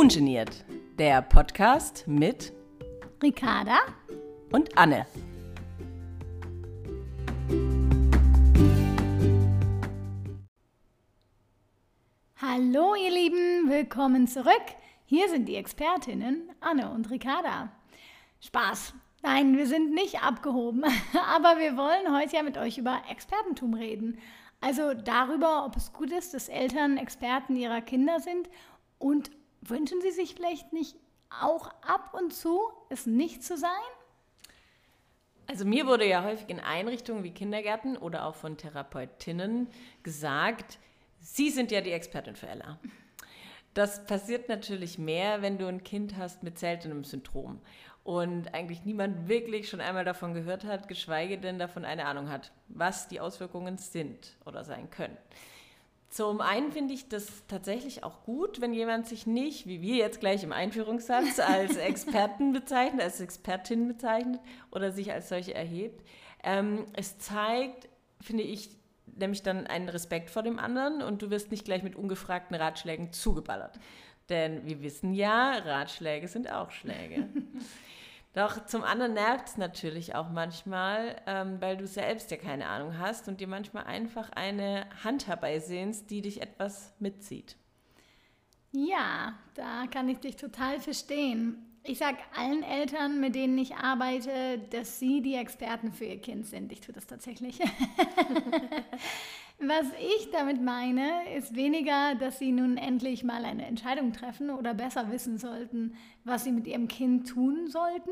Ungeniert, der Podcast mit Ricarda und Anne. Hallo ihr Lieben, willkommen zurück. Hier sind die Expertinnen Anne und Ricarda. Spaß. Nein, wir sind nicht abgehoben, aber wir wollen heute ja mit euch über Expertentum reden. Also darüber, ob es gut ist, dass Eltern Experten ihrer Kinder sind und wünschen sie sich vielleicht nicht auch ab und zu, es nicht zu sein? Also mir wurde ja häufig in Einrichtungen wie Kindergärten oder auch von Therapeutinnen gesagt, Sie sind ja die Expertin für Ella. Das passiert natürlich mehr, wenn du ein Kind hast mit seltenem Syndrom und eigentlich niemand wirklich schon einmal davon gehört hat, geschweige denn davon eine Ahnung hat, was die Auswirkungen sind oder sein können. Zum einen finde ich das tatsächlich auch gut, wenn jemand sich nicht, wie wir jetzt gleich im Einführungssatz, als Experten bezeichnet, als Expertin bezeichnet oder sich als solche erhebt. Ähm, es zeigt, finde ich, nämlich dann einen Respekt vor dem anderen und du wirst nicht gleich mit ungefragten Ratschlägen zugeballert. Denn wir wissen ja, Ratschläge sind auch Schläge. Doch zum anderen nervt es natürlich auch manchmal, ähm, weil du selbst ja keine Ahnung hast und dir manchmal einfach eine Hand herbeisehnst, die dich etwas mitzieht. Ja, da kann ich dich total verstehen. Ich sage allen Eltern, mit denen ich arbeite, dass sie die Experten für ihr Kind sind. Ich tue das tatsächlich. Was ich damit meine, ist weniger, dass sie nun endlich mal eine Entscheidung treffen oder besser wissen sollten, was sie mit ihrem Kind tun sollten,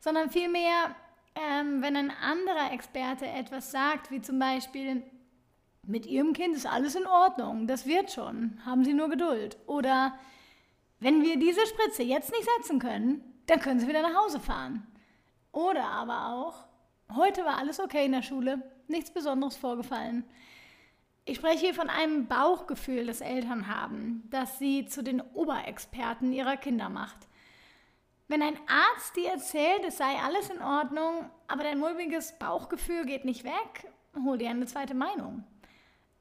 sondern vielmehr, ähm, wenn ein anderer Experte etwas sagt, wie zum Beispiel, mit ihrem Kind ist alles in Ordnung, das wird schon, haben Sie nur Geduld. Oder wenn wir diese Spritze jetzt nicht setzen können, dann können Sie wieder nach Hause fahren. Oder aber auch, heute war alles okay in der Schule, nichts Besonderes vorgefallen. Ich spreche hier von einem Bauchgefühl, das Eltern haben, das sie zu den Oberexperten ihrer Kinder macht. Wenn ein Arzt dir erzählt, es sei alles in Ordnung, aber dein mulmiges Bauchgefühl geht nicht weg, hol dir eine zweite Meinung.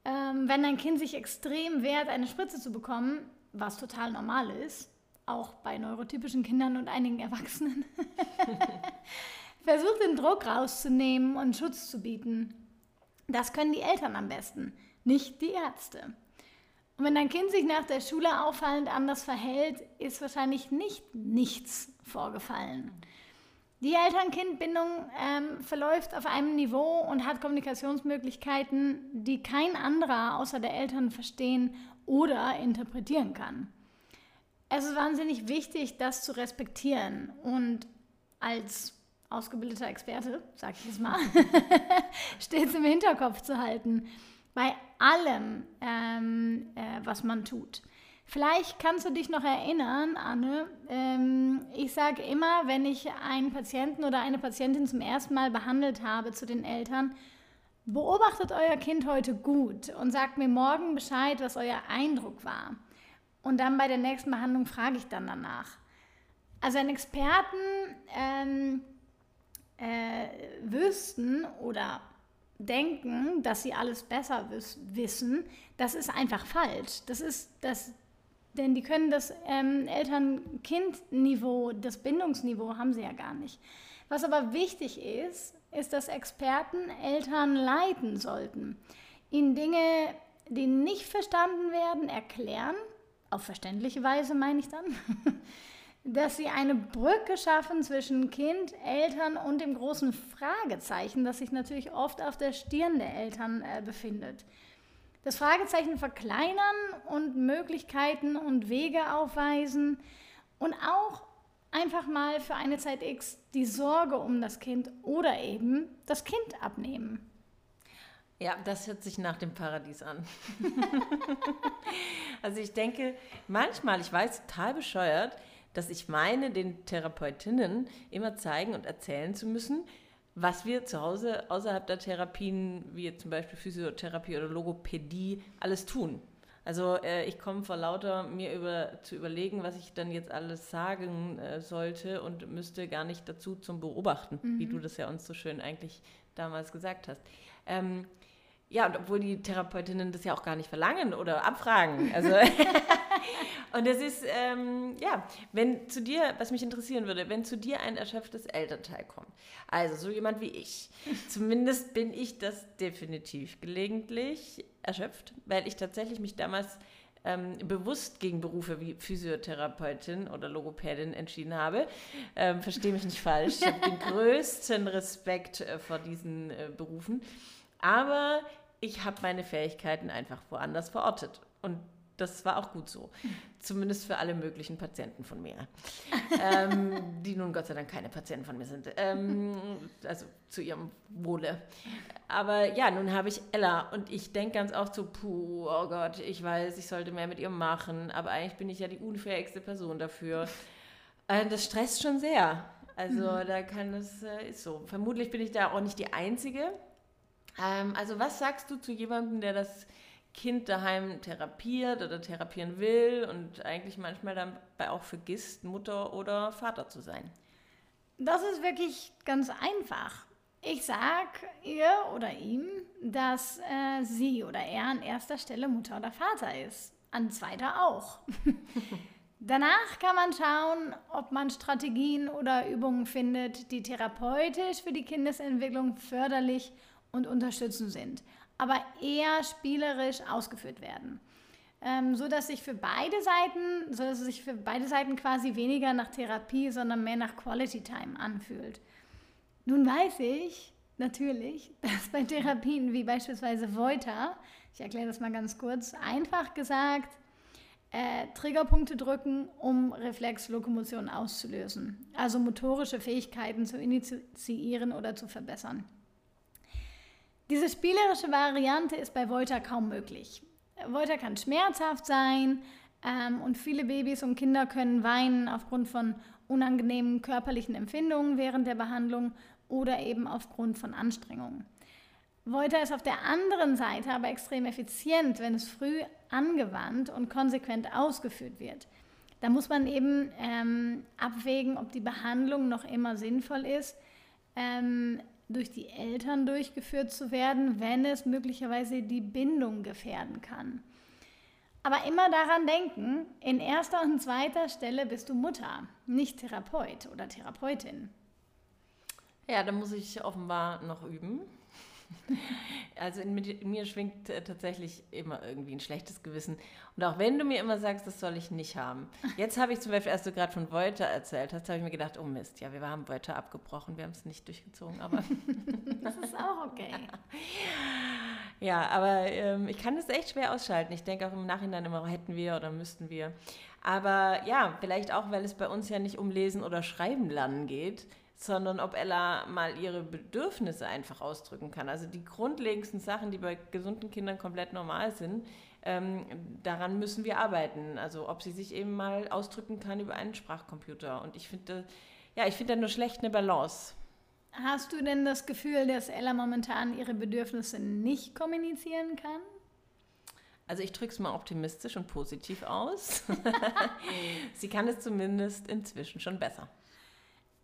Ähm, wenn dein Kind sich extrem wehrt, eine Spritze zu bekommen, was total normal ist, auch bei neurotypischen Kindern und einigen Erwachsenen, versuch den Druck rauszunehmen und Schutz zu bieten. Das können die Eltern am besten nicht die Ärzte. Und wenn dein Kind sich nach der Schule auffallend anders verhält, ist wahrscheinlich nicht nichts vorgefallen. Die Eltern-Kind-Bindung ähm, verläuft auf einem Niveau und hat Kommunikationsmöglichkeiten, die kein anderer außer der Eltern verstehen oder interpretieren kann. Es ist wahnsinnig wichtig, das zu respektieren und als ausgebildeter Experte, sage ich jetzt mal, stets im Hinterkopf zu halten bei allem, ähm, äh, was man tut. Vielleicht kannst du dich noch erinnern, Anne, ähm, ich sage immer, wenn ich einen Patienten oder eine Patientin zum ersten Mal behandelt habe zu den Eltern, beobachtet euer Kind heute gut und sagt mir morgen Bescheid, was euer Eindruck war. Und dann bei der nächsten Behandlung frage ich dann danach. Also ein Experten ähm, äh, wüssten oder denken, dass sie alles besser wiss wissen, das ist einfach falsch. Das ist das, denn die können das ähm, Eltern-Kind-Niveau, das Bindungsniveau haben sie ja gar nicht. Was aber wichtig ist, ist, dass Experten Eltern leiten sollten, ihnen Dinge, die nicht verstanden werden, erklären, auf verständliche Weise meine ich dann, dass sie eine Brücke schaffen zwischen Kind, Eltern und dem großen Fragezeichen, das sich natürlich oft auf der Stirn der Eltern äh, befindet. Das Fragezeichen verkleinern und Möglichkeiten und Wege aufweisen und auch einfach mal für eine Zeit X die Sorge um das Kind oder eben das Kind abnehmen. Ja, das hört sich nach dem Paradies an. also ich denke, manchmal, ich weiß, total bescheuert, dass ich meine, den Therapeutinnen immer zeigen und erzählen zu müssen, was wir zu Hause außerhalb der Therapien, wie zum Beispiel Physiotherapie oder Logopädie, alles tun. Also äh, ich komme vor lauter mir über, zu überlegen, was ich dann jetzt alles sagen äh, sollte und müsste gar nicht dazu zum Beobachten, mhm. wie du das ja uns so schön eigentlich damals gesagt hast. Ähm, ja, und obwohl die Therapeutinnen das ja auch gar nicht verlangen oder abfragen. Also und das ist, ähm, ja, wenn zu dir, was mich interessieren würde, wenn zu dir ein erschöpftes Elternteil kommt, also so jemand wie ich, zumindest bin ich das definitiv gelegentlich erschöpft, weil ich tatsächlich mich damals ähm, bewusst gegen Berufe wie Physiotherapeutin oder Logopädin entschieden habe. Ähm, Verstehe mich nicht falsch. Ich habe den größten Respekt äh, vor diesen äh, Berufen. Aber ich habe meine Fähigkeiten einfach woanders verortet. Und das war auch gut so. Zumindest für alle möglichen Patienten von mir. ähm, die nun Gott sei Dank keine Patienten von mir sind. Ähm, also zu ihrem Wohle. Aber ja, nun habe ich Ella und ich denke ganz oft so, puh, oh Gott, ich weiß, ich sollte mehr mit ihr machen, aber eigentlich bin ich ja die unfähigste Person dafür. Äh, das stresst schon sehr. Also mhm. da kann es, äh, ist so. Vermutlich bin ich da auch nicht die Einzige. Ähm, also was sagst du zu jemandem, der das Kind daheim therapiert oder therapieren will und eigentlich manchmal dabei auch vergisst, Mutter oder Vater zu sein? Das ist wirklich ganz einfach. Ich sag ihr oder ihm, dass äh, sie oder er an erster Stelle Mutter oder Vater ist. An zweiter auch. Danach kann man schauen, ob man Strategien oder Übungen findet, die therapeutisch für die Kindesentwicklung förderlich sind und unterstützen sind, aber eher spielerisch ausgeführt werden. Ähm, so dass sich für beide Seiten, so dass es sich für beide Seiten quasi weniger nach Therapie, sondern mehr nach Quality Time anfühlt. Nun weiß ich natürlich, dass bei Therapien wie beispielsweise Voita, ich erkläre das mal ganz kurz, einfach gesagt, äh, Triggerpunkte drücken, um Reflexlokomotion auszulösen, also motorische Fähigkeiten zu initiieren oder zu verbessern. Diese spielerische Variante ist bei Volta kaum möglich. Volta kann schmerzhaft sein ähm, und viele Babys und Kinder können weinen aufgrund von unangenehmen körperlichen Empfindungen während der Behandlung oder eben aufgrund von Anstrengungen. Volta ist auf der anderen Seite aber extrem effizient, wenn es früh angewandt und konsequent ausgeführt wird. Da muss man eben ähm, abwägen, ob die Behandlung noch immer sinnvoll ist. Ähm, durch die Eltern durchgeführt zu werden, wenn es möglicherweise die Bindung gefährden kann. Aber immer daran denken, in erster und zweiter Stelle bist du Mutter, nicht Therapeut oder Therapeutin. Ja, da muss ich offenbar noch üben. Also in mir schwingt äh, tatsächlich immer irgendwie ein schlechtes Gewissen. Und auch wenn du mir immer sagst, das soll ich nicht haben. Jetzt habe ich zum Beispiel, als du gerade von Volta erzählt hast, habe ich mir gedacht, oh Mist, ja, wir haben Volta abgebrochen, wir haben es nicht durchgezogen, aber... das ist auch okay. Ja, aber ähm, ich kann es echt schwer ausschalten. Ich denke auch im Nachhinein immer, hätten wir oder müssten wir. Aber ja, vielleicht auch, weil es bei uns ja nicht um Lesen oder Schreiben lernen geht, sondern ob Ella mal ihre Bedürfnisse einfach ausdrücken kann. Also die grundlegendsten Sachen, die bei gesunden Kindern komplett normal sind, ähm, daran müssen wir arbeiten. Also ob sie sich eben mal ausdrücken kann über einen Sprachcomputer. Und ich finde, ja, ich finde da nur schlecht eine Balance. Hast du denn das Gefühl, dass Ella momentan ihre Bedürfnisse nicht kommunizieren kann? Also ich drücke es mal optimistisch und positiv aus. sie kann es zumindest inzwischen schon besser.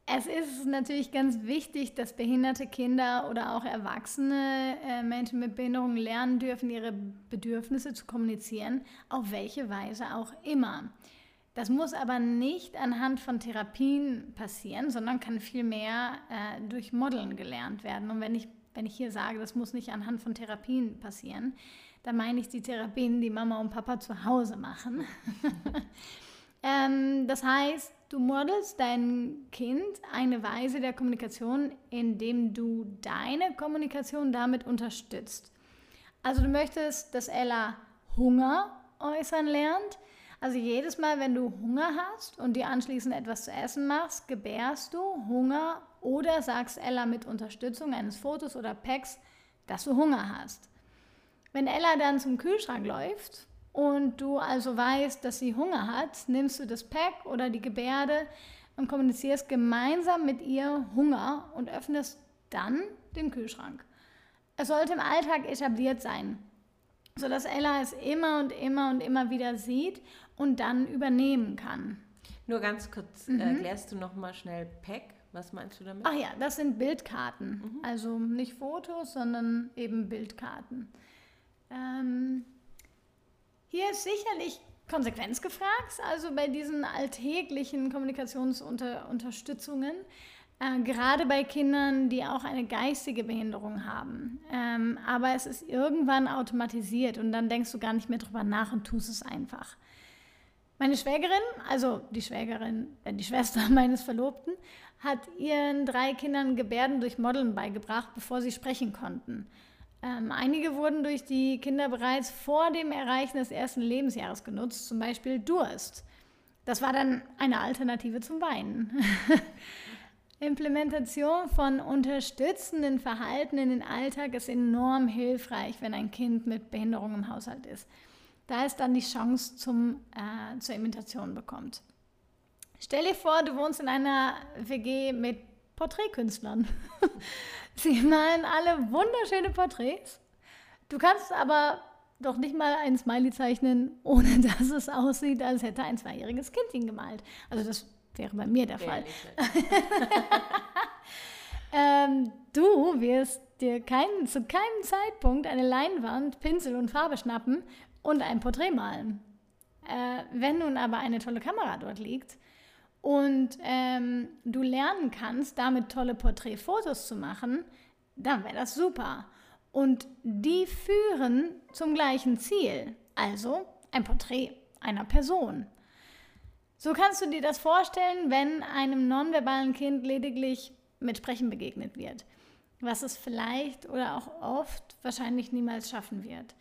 Es ist natürlich ganz wichtig, dass behinderte Kinder oder auch erwachsene äh, Menschen mit Behinderung lernen dürfen, ihre Bedürfnisse zu kommunizieren, auf welche Weise auch immer. Das muss aber nicht anhand von Therapien passieren, sondern kann vielmehr äh, durch Modeln gelernt werden. Und wenn ich, wenn ich hier sage, das muss nicht anhand von Therapien passieren, dann meine ich die Therapien, die Mama und Papa zu Hause machen. ähm, das heißt, Du modelst dein Kind eine Weise der Kommunikation, indem du deine Kommunikation damit unterstützt. Also du möchtest, dass Ella Hunger äußern lernt. Also jedes Mal, wenn du Hunger hast und dir anschließend etwas zu essen machst, gebärst du Hunger oder sagst Ella mit Unterstützung eines Fotos oder Packs, dass du Hunger hast. Wenn Ella dann zum Kühlschrank läuft und du also weißt, dass sie Hunger hat, nimmst du das Pack oder die Gebärde und kommunizierst gemeinsam mit ihr Hunger und öffnest dann den Kühlschrank. Es sollte im Alltag etabliert sein, sodass Ella es immer und immer und immer wieder sieht und dann übernehmen kann. Nur ganz kurz, mhm. erklärst du nochmal schnell Pack? Was meinst du damit? Ach ja, das sind Bildkarten. Mhm. Also nicht Fotos, sondern eben Bildkarten. Ähm, hier ist sicherlich Konsequenz gefragt, also bei diesen alltäglichen Kommunikationsunterstützungen, äh, gerade bei Kindern, die auch eine geistige Behinderung haben. Ähm, aber es ist irgendwann automatisiert und dann denkst du gar nicht mehr drüber nach und tust es einfach. Meine Schwägerin, also die Schwägerin, äh, die Schwester meines Verlobten, hat ihren drei Kindern Gebärden durch Modeln beigebracht, bevor sie sprechen konnten. Ähm, einige wurden durch die Kinder bereits vor dem Erreichen des ersten Lebensjahres genutzt, zum Beispiel Durst. Das war dann eine Alternative zum Weinen. Implementation von unterstützenden Verhalten in den Alltag ist enorm hilfreich, wenn ein Kind mit Behinderung im Haushalt ist. Da es dann die Chance zum, äh, zur Imitation bekommt. Stell dir vor, du wohnst in einer WG mit Porträtkünstlern. Sie malen alle wunderschöne Porträts. Du kannst aber doch nicht mal ein Smiley zeichnen, ohne dass es aussieht, als hätte ein zweijähriges Kind ihn gemalt. Also das wäre bei mir der Fall. ähm, du wirst dir kein, zu keinem Zeitpunkt eine Leinwand, Pinsel und Farbe schnappen und ein Porträt malen. Äh, wenn nun aber eine tolle Kamera dort liegt, und ähm, du lernen kannst, damit tolle Porträtfotos zu machen, dann wäre das super. Und die führen zum gleichen Ziel, also ein Porträt einer Person. So kannst du dir das vorstellen, wenn einem nonverbalen Kind lediglich mit Sprechen begegnet wird, was es vielleicht oder auch oft wahrscheinlich niemals schaffen wird.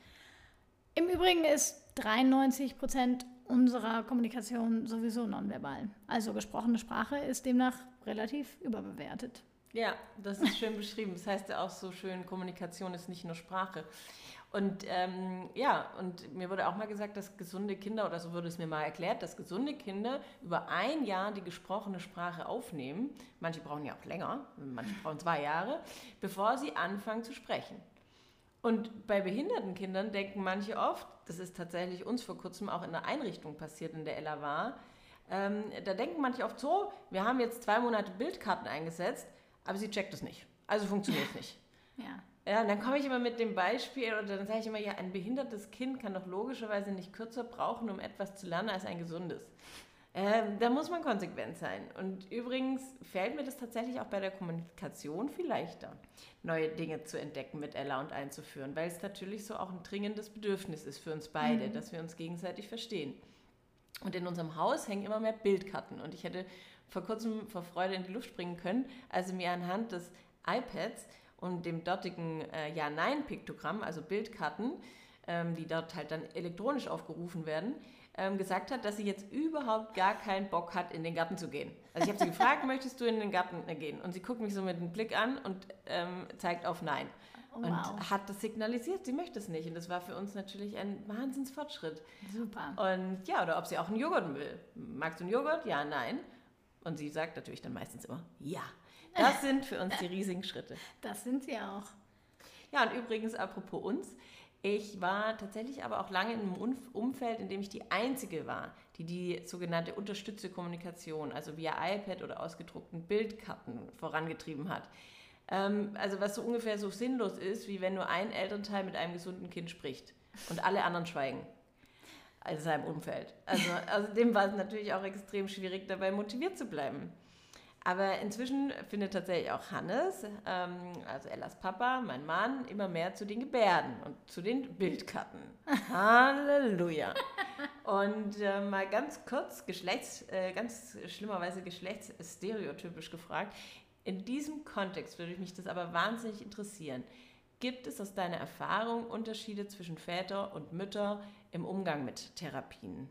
Im Übrigen ist 93 Prozent unserer Kommunikation sowieso nonverbal. Also gesprochene Sprache ist demnach relativ überbewertet. Ja, das ist schön beschrieben. Das heißt ja auch so schön, Kommunikation ist nicht nur Sprache. Und ähm, ja, und mir wurde auch mal gesagt, dass gesunde Kinder, oder so wurde es mir mal erklärt, dass gesunde Kinder über ein Jahr die gesprochene Sprache aufnehmen. Manche brauchen ja auch länger, manche brauchen zwei Jahre, bevor sie anfangen zu sprechen. Und bei behinderten Kindern denken manche oft, das ist tatsächlich uns vor kurzem auch in der Einrichtung passiert, in der Ella war, ähm, da denken manche oft so, wir haben jetzt zwei Monate Bildkarten eingesetzt, aber sie checkt es nicht. Also funktioniert es nicht. Ja. Ja, und dann komme ich immer mit dem Beispiel oder dann sage ich immer, ja, ein behindertes Kind kann doch logischerweise nicht kürzer brauchen, um etwas zu lernen, als ein gesundes. Ähm, da muss man konsequent sein. Und übrigens fällt mir das tatsächlich auch bei der Kommunikation viel leichter, neue Dinge zu entdecken mit Ella und einzuführen, weil es natürlich so auch ein dringendes Bedürfnis ist für uns beide, mhm. dass wir uns gegenseitig verstehen. Und in unserem Haus hängen immer mehr Bildkarten. Und ich hätte vor kurzem vor Freude in die Luft springen können, also mir anhand des iPads und dem dortigen äh, Ja-Nein-Piktogramm, also Bildkarten, ähm, die dort halt dann elektronisch aufgerufen werden, ähm, gesagt hat, dass sie jetzt überhaupt gar keinen Bock hat, in den Garten zu gehen. Also ich habe sie gefragt, möchtest du in den Garten gehen? Und sie guckt mich so mit einem Blick an und ähm, zeigt auf Nein. Oh, und wow. hat das signalisiert, sie möchte es nicht. Und das war für uns natürlich ein Wahnsinnsfortschritt. Super. Und ja, oder ob sie auch einen Joghurt will. Magst du einen Joghurt? Ja, nein. Und sie sagt natürlich dann meistens immer, ja. Das sind für uns die riesigen Schritte. Das sind sie auch. Ja, und übrigens, apropos uns, ich war tatsächlich aber auch lange in einem Umfeld, in dem ich die Einzige war, die die sogenannte unterstützte Kommunikation, also via iPad oder ausgedruckten Bildkarten vorangetrieben hat. Ähm, also was so ungefähr so sinnlos ist, wie wenn nur ein Elternteil mit einem gesunden Kind spricht und alle anderen schweigen. Also seinem Umfeld. Also außerdem war es natürlich auch extrem schwierig, dabei motiviert zu bleiben. Aber inzwischen findet tatsächlich auch Hannes, ähm, also Ellas Papa, mein Mann, immer mehr zu den Gebärden und zu den Bildkarten. Halleluja. Und äh, mal ganz kurz, Geschlechts, äh, ganz schlimmerweise geschlechtsstereotypisch gefragt. In diesem Kontext würde mich das aber wahnsinnig interessieren. Gibt es aus deiner Erfahrung Unterschiede zwischen Väter und Mütter im Umgang mit Therapien?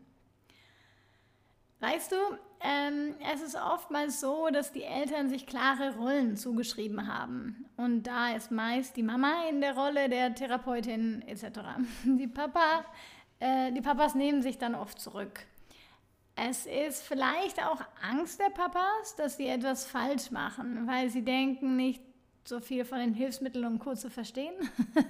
Weißt du, ähm, es ist oftmals so, dass die Eltern sich klare Rollen zugeschrieben haben. Und da ist meist die Mama in der Rolle der Therapeutin etc. Die, Papa, äh, die Papas nehmen sich dann oft zurück. Es ist vielleicht auch Angst der Papas, dass sie etwas falsch machen, weil sie denken, nicht so viel von den Hilfsmitteln und Co. zu verstehen.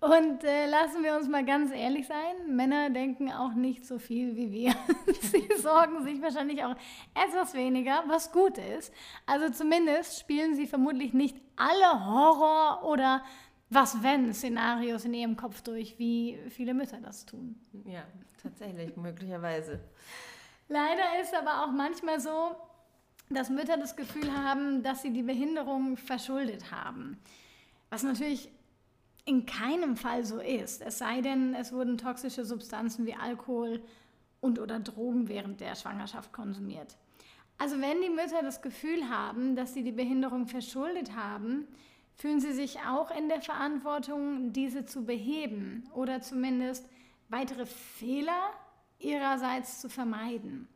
Und äh, lassen wir uns mal ganz ehrlich sein, Männer denken auch nicht so viel wie wir. Sie sorgen sich wahrscheinlich auch etwas weniger, was gut ist. Also zumindest spielen sie vermutlich nicht alle Horror- oder was wenn Szenarios in ihrem Kopf durch, wie viele Mütter das tun. Ja, tatsächlich, möglicherweise. Leider ist aber auch manchmal so, dass Mütter das Gefühl haben, dass sie die Behinderung verschuldet haben. Was natürlich in keinem Fall so ist. Es sei denn, es wurden toxische Substanzen wie Alkohol und oder Drogen während der Schwangerschaft konsumiert. Also wenn die Mütter das Gefühl haben, dass sie die Behinderung verschuldet haben, fühlen sie sich auch in der Verantwortung, diese zu beheben oder zumindest weitere Fehler ihrerseits zu vermeiden.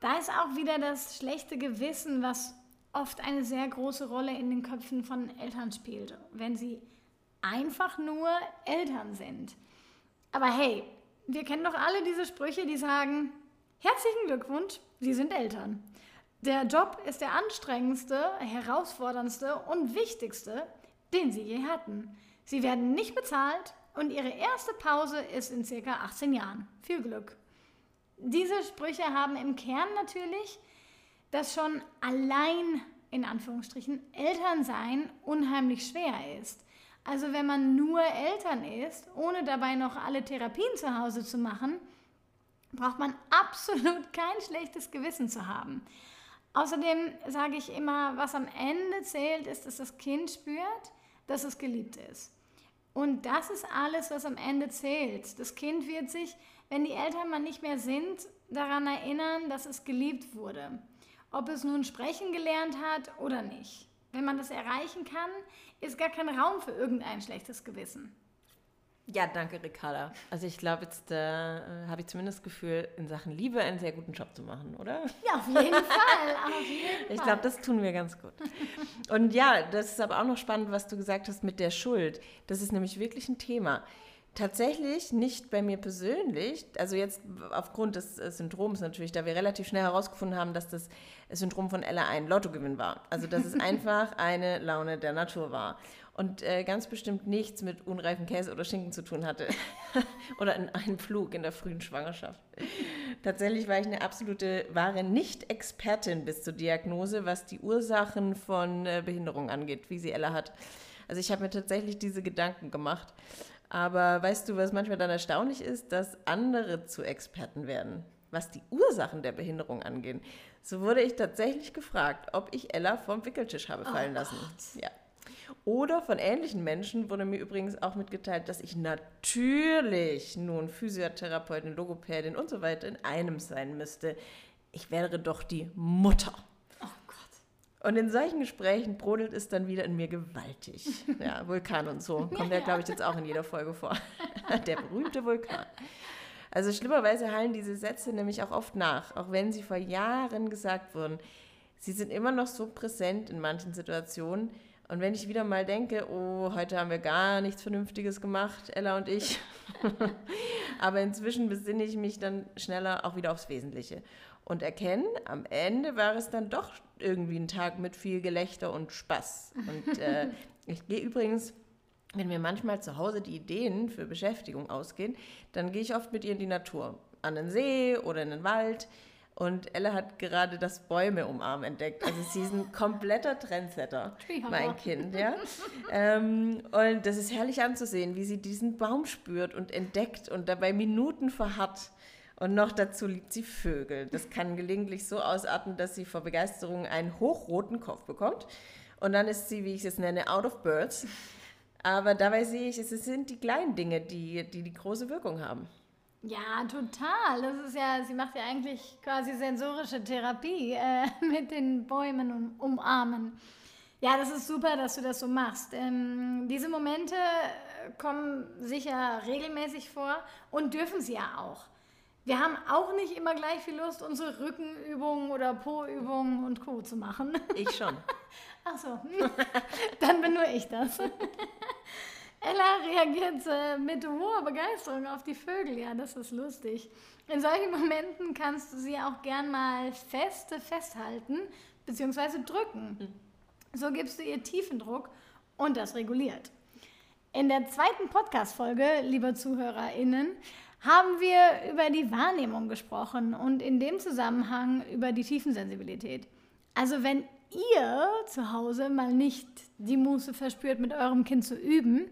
Da ist auch wieder das schlechte Gewissen, was oft eine sehr große Rolle in den Köpfen von Eltern spielt, wenn sie einfach nur Eltern sind. Aber hey, wir kennen doch alle diese Sprüche, die sagen, herzlichen Glückwunsch, Sie sind Eltern. Der Job ist der anstrengendste, herausforderndste und wichtigste, den Sie je hatten. Sie werden nicht bezahlt und Ihre erste Pause ist in circa 18 Jahren. Viel Glück. Diese Sprüche haben im Kern natürlich, dass schon allein in Anführungsstrichen Elternsein unheimlich schwer ist. Also wenn man nur Eltern ist, ohne dabei noch alle Therapien zu Hause zu machen, braucht man absolut kein schlechtes Gewissen zu haben. Außerdem sage ich immer, was am Ende zählt, ist, dass das Kind spürt, dass es geliebt ist. Und das ist alles, was am Ende zählt. Das Kind wird sich, wenn die Eltern mal nicht mehr sind, daran erinnern, dass es geliebt wurde. Ob es nun sprechen gelernt hat oder nicht. Wenn man das erreichen kann, ist gar kein Raum für irgendein schlechtes Gewissen. Ja, danke, Ricarda. Also ich glaube, jetzt äh, habe ich zumindest das Gefühl, in Sachen Liebe einen sehr guten Job zu machen, oder? Ja, auf jeden Fall. Auf jeden ich glaube, das tun wir ganz gut. Und ja, das ist aber auch noch spannend, was du gesagt hast mit der Schuld. Das ist nämlich wirklich ein Thema. Tatsächlich nicht bei mir persönlich, also jetzt aufgrund des äh, Syndroms natürlich, da wir relativ schnell herausgefunden haben, dass das Syndrom von Ella ein Lottogewinn war. Also dass es einfach eine Laune der Natur war und äh, ganz bestimmt nichts mit unreifen Käse oder Schinken zu tun hatte oder in einem Flug in der frühen Schwangerschaft. Tatsächlich war ich eine absolute wahre Nicht-Expertin bis zur Diagnose, was die Ursachen von äh, Behinderung angeht, wie sie Ella hat. Also ich habe mir tatsächlich diese Gedanken gemacht. Aber weißt du, was manchmal dann erstaunlich ist, dass andere zu Experten werden, was die Ursachen der Behinderung angeht. So wurde ich tatsächlich gefragt, ob ich Ella vom Wickeltisch habe fallen oh lassen. Ja. Oder von ähnlichen Menschen wurde mir übrigens auch mitgeteilt, dass ich natürlich nun Physiotherapeutin, Logopädin und so weiter in einem sein müsste. Ich wäre doch die Mutter. Und in solchen Gesprächen brodelt es dann wieder in mir gewaltig. Ja, Vulkan und so. Kommt ja, glaube ich, jetzt auch in jeder Folge vor. Der berühmte Vulkan. Also schlimmerweise hallen diese Sätze nämlich auch oft nach, auch wenn sie vor Jahren gesagt wurden. Sie sind immer noch so präsent in manchen Situationen. Und wenn ich wieder mal denke, oh, heute haben wir gar nichts Vernünftiges gemacht, Ella und ich. Aber inzwischen besinne ich mich dann schneller auch wieder aufs Wesentliche und erkennen, am Ende war es dann doch irgendwie ein Tag mit viel Gelächter und Spaß. Und äh, ich gehe übrigens, wenn mir manchmal zu Hause die Ideen für Beschäftigung ausgehen, dann gehe ich oft mit ihr in die Natur, an den See oder in den Wald. Und Ella hat gerade das Bäume umarmen entdeckt. Also sie ist ein kompletter Trendsetter, mein Kind, ja. ähm, und das ist herrlich anzusehen, wie sie diesen Baum spürt und entdeckt und dabei Minuten verharrt. Und noch dazu liebt sie Vögel. Das kann gelegentlich so ausarten, dass sie vor Begeisterung einen hochroten Kopf bekommt. Und dann ist sie, wie ich es nenne, out of birds. Aber dabei sehe ich, es sind die kleinen Dinge, die die, die große Wirkung haben. Ja, total. Das ist ja, sie macht ja eigentlich quasi sensorische Therapie äh, mit den Bäumen und umarmen. Ja, das ist super, dass du das so machst. Ähm, diese Momente kommen sicher regelmäßig vor und dürfen sie ja auch. Wir haben auch nicht immer gleich viel Lust, unsere Rückenübungen oder Po-Übungen und Co. zu machen. Ich schon. Ach so, dann bin nur ich das. Ella reagiert äh, mit hoher Begeisterung auf die Vögel. Ja, das ist lustig. In solchen Momenten kannst du sie auch gern mal feste festhalten bzw. drücken. Hm. So gibst du ihr tiefen Druck und das reguliert. In der zweiten Podcast-Folge, liebe ZuhörerInnen, haben wir über die Wahrnehmung gesprochen und in dem Zusammenhang über die Tiefensensibilität. Also wenn ihr zu Hause mal nicht die Muße verspürt, mit eurem Kind zu üben,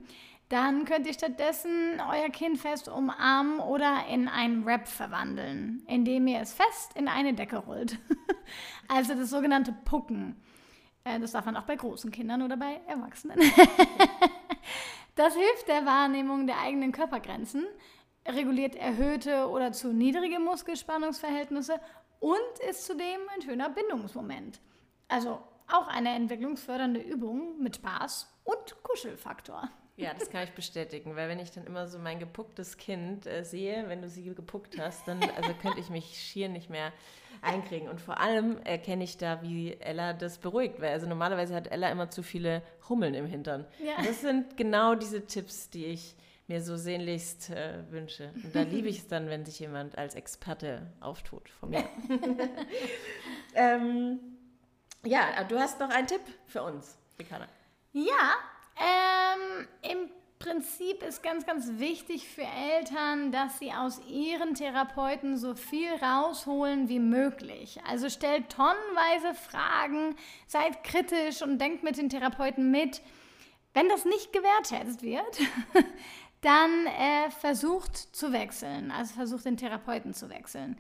dann könnt ihr stattdessen euer Kind fest umarmen oder in ein Rap verwandeln, indem ihr es fest in eine Decke rollt. also das sogenannte Pucken. Äh, das darf man auch bei großen Kindern oder bei Erwachsenen. das hilft der Wahrnehmung der eigenen Körpergrenzen, reguliert erhöhte oder zu niedrige Muskelspannungsverhältnisse und ist zudem ein schöner Bindungsmoment. Also auch eine entwicklungsfördernde Übung mit Spaß und Kuschelfaktor. Ja, das kann ich bestätigen, weil wenn ich dann immer so mein gepucktes Kind äh, sehe, wenn du sie gepuckt hast, dann also könnte ich mich schier nicht mehr einkriegen. Und vor allem erkenne ich da, wie Ella das beruhigt, weil also normalerweise hat Ella immer zu viele Hummeln im Hintern. Ja. Das sind genau diese Tipps, die ich mir so sehnlichst äh, wünsche. Und da liebe ich es dann, wenn sich jemand als Experte auftut von mir. ähm, ja, du hast noch einen Tipp für uns, Ricarda. Ja, ähm, im Prinzip ist ganz, ganz wichtig für Eltern, dass sie aus ihren Therapeuten so viel rausholen wie möglich. Also stellt tonnenweise Fragen, seid kritisch und denkt mit den Therapeuten mit. Wenn das nicht gewertschätzt wird, dann äh, versucht zu wechseln, also versucht den Therapeuten zu wechseln.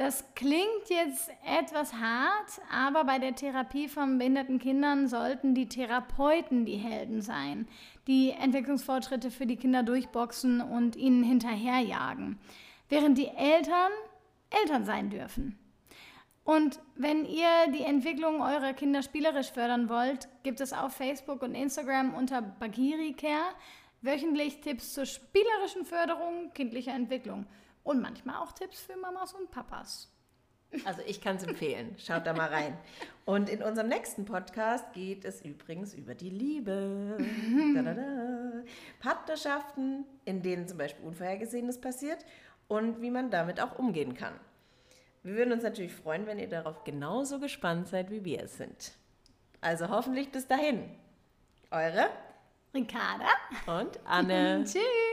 Das klingt jetzt etwas hart, aber bei der Therapie von behinderten Kindern sollten die Therapeuten die Helden sein, die Entwicklungsfortschritte für die Kinder durchboxen und ihnen hinterherjagen, während die Eltern Eltern sein dürfen. Und wenn ihr die Entwicklung eurer Kinder spielerisch fördern wollt, gibt es auf Facebook und Instagram unter Bagiri Care wöchentlich Tipps zur spielerischen Förderung kindlicher Entwicklung und manchmal auch Tipps für Mamas und Papas. Also ich kann es empfehlen. Schaut da mal rein. Und in unserem nächsten Podcast geht es übrigens über die Liebe. Da, da, da. Partnerschaften, in denen zum Beispiel Unvorhergesehenes passiert und wie man damit auch umgehen kann. Wir würden uns natürlich freuen, wenn ihr darauf genauso gespannt seid, wie wir es sind. Also hoffentlich bis dahin. Eure Ricarda und Anne. Tschüss.